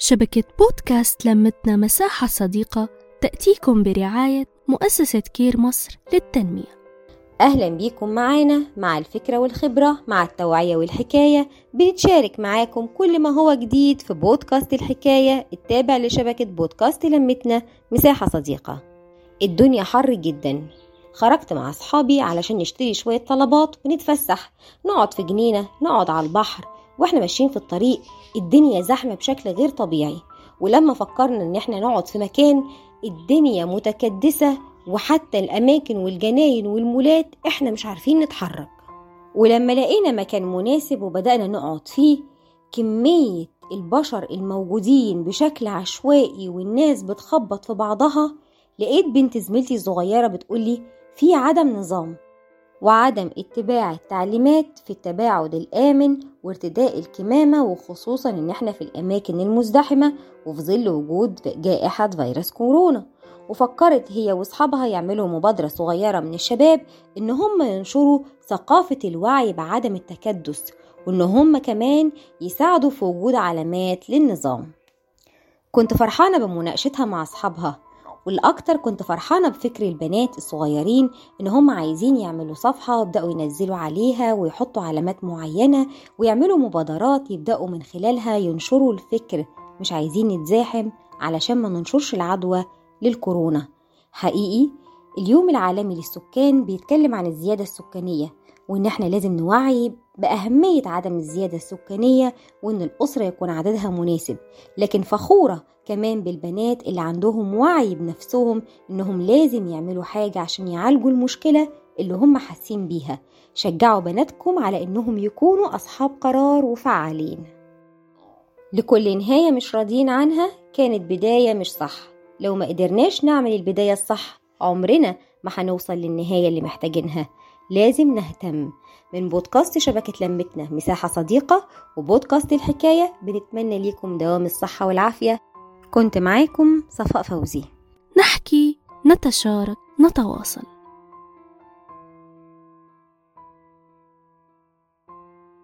شبكة بودكاست لمتنا مساحة صديقة تأتيكم برعاية مؤسسة كير مصر للتنمية. أهلا بيكم معانا مع الفكرة والخبرة مع التوعية والحكاية. بنتشارك معاكم كل ما هو جديد في بودكاست الحكاية التابع لشبكة بودكاست لمتنا مساحة صديقة. الدنيا حر جدا. خرجت مع أصحابي علشان نشتري شوية طلبات ونتفسح. نقعد في جنينة نقعد على البحر. وإحنا ماشيين في الطريق الدنيا زحمة بشكل غير طبيعي. ولما فكرنا إن إحنا نقعد في مكان الدنيا متكدسة وحتى الأماكن والجناين والمولات إحنا مش عارفين نتحرك. ولما لقينا مكان مناسب وبدأنا نقعد فيه كمية البشر الموجودين بشكل عشوائي والناس بتخبط في بعضها لقيت بنت زميلتي الصغيرة بتقولي في عدم نظام. وعدم اتباع التعليمات في التباعد الآمن وارتداء الكمامة وخصوصا إن إحنا في الأماكن المزدحمة وفي ظل وجود جائحة فيروس كورونا. وفكرت هي وأصحابها يعملوا مبادرة صغيرة من الشباب إن هم ينشروا ثقافة الوعي بعدم التكدس وإن هم كمان يساعدوا في وجود علامات للنظام. كنت فرحانة بمناقشتها مع أصحابها. والأكتر كنت فرحانة بفكر البنات الصغيرين إن هم عايزين يعملوا صفحة ويبدأوا ينزلوا عليها ويحطوا علامات معينة ويعملوا مبادرات يبدأوا من خلالها ينشروا الفكر. مش عايزين نتزاحم علشان ما ننشرش العدوى للكورونا. حقيقي اليوم العالمي للسكان بيتكلم عن الزيادة السكانية وإن إحنا لازم نوعي بأهمية عدم الزيادة السكانية وإن الأسرة يكون عددها مناسب لكن فخورة كمان بالبنات اللي عندهم وعي بنفسهم إنهم لازم يعملوا حاجة عشان يعالجوا المشكلة اللي هم حاسين بيها. شجعوا بناتكم على إنهم يكونوا أصحاب قرار وفعالين لكل نهاية مش راضيين عنها كانت بداية مش صح. لو ما قدرناش نعمل البداية الصح عمرنا ما هنوصل للنهاية اللي محتاجينها. لازم نهتم. من بودكاست شبكة لمتنا مساحة صديقة وبودكاست الحكاية بنتمنى ليكم دوام الصحة والعافية. كنت معاكم صفاء فوزي. نحكي نتشارك نتواصل.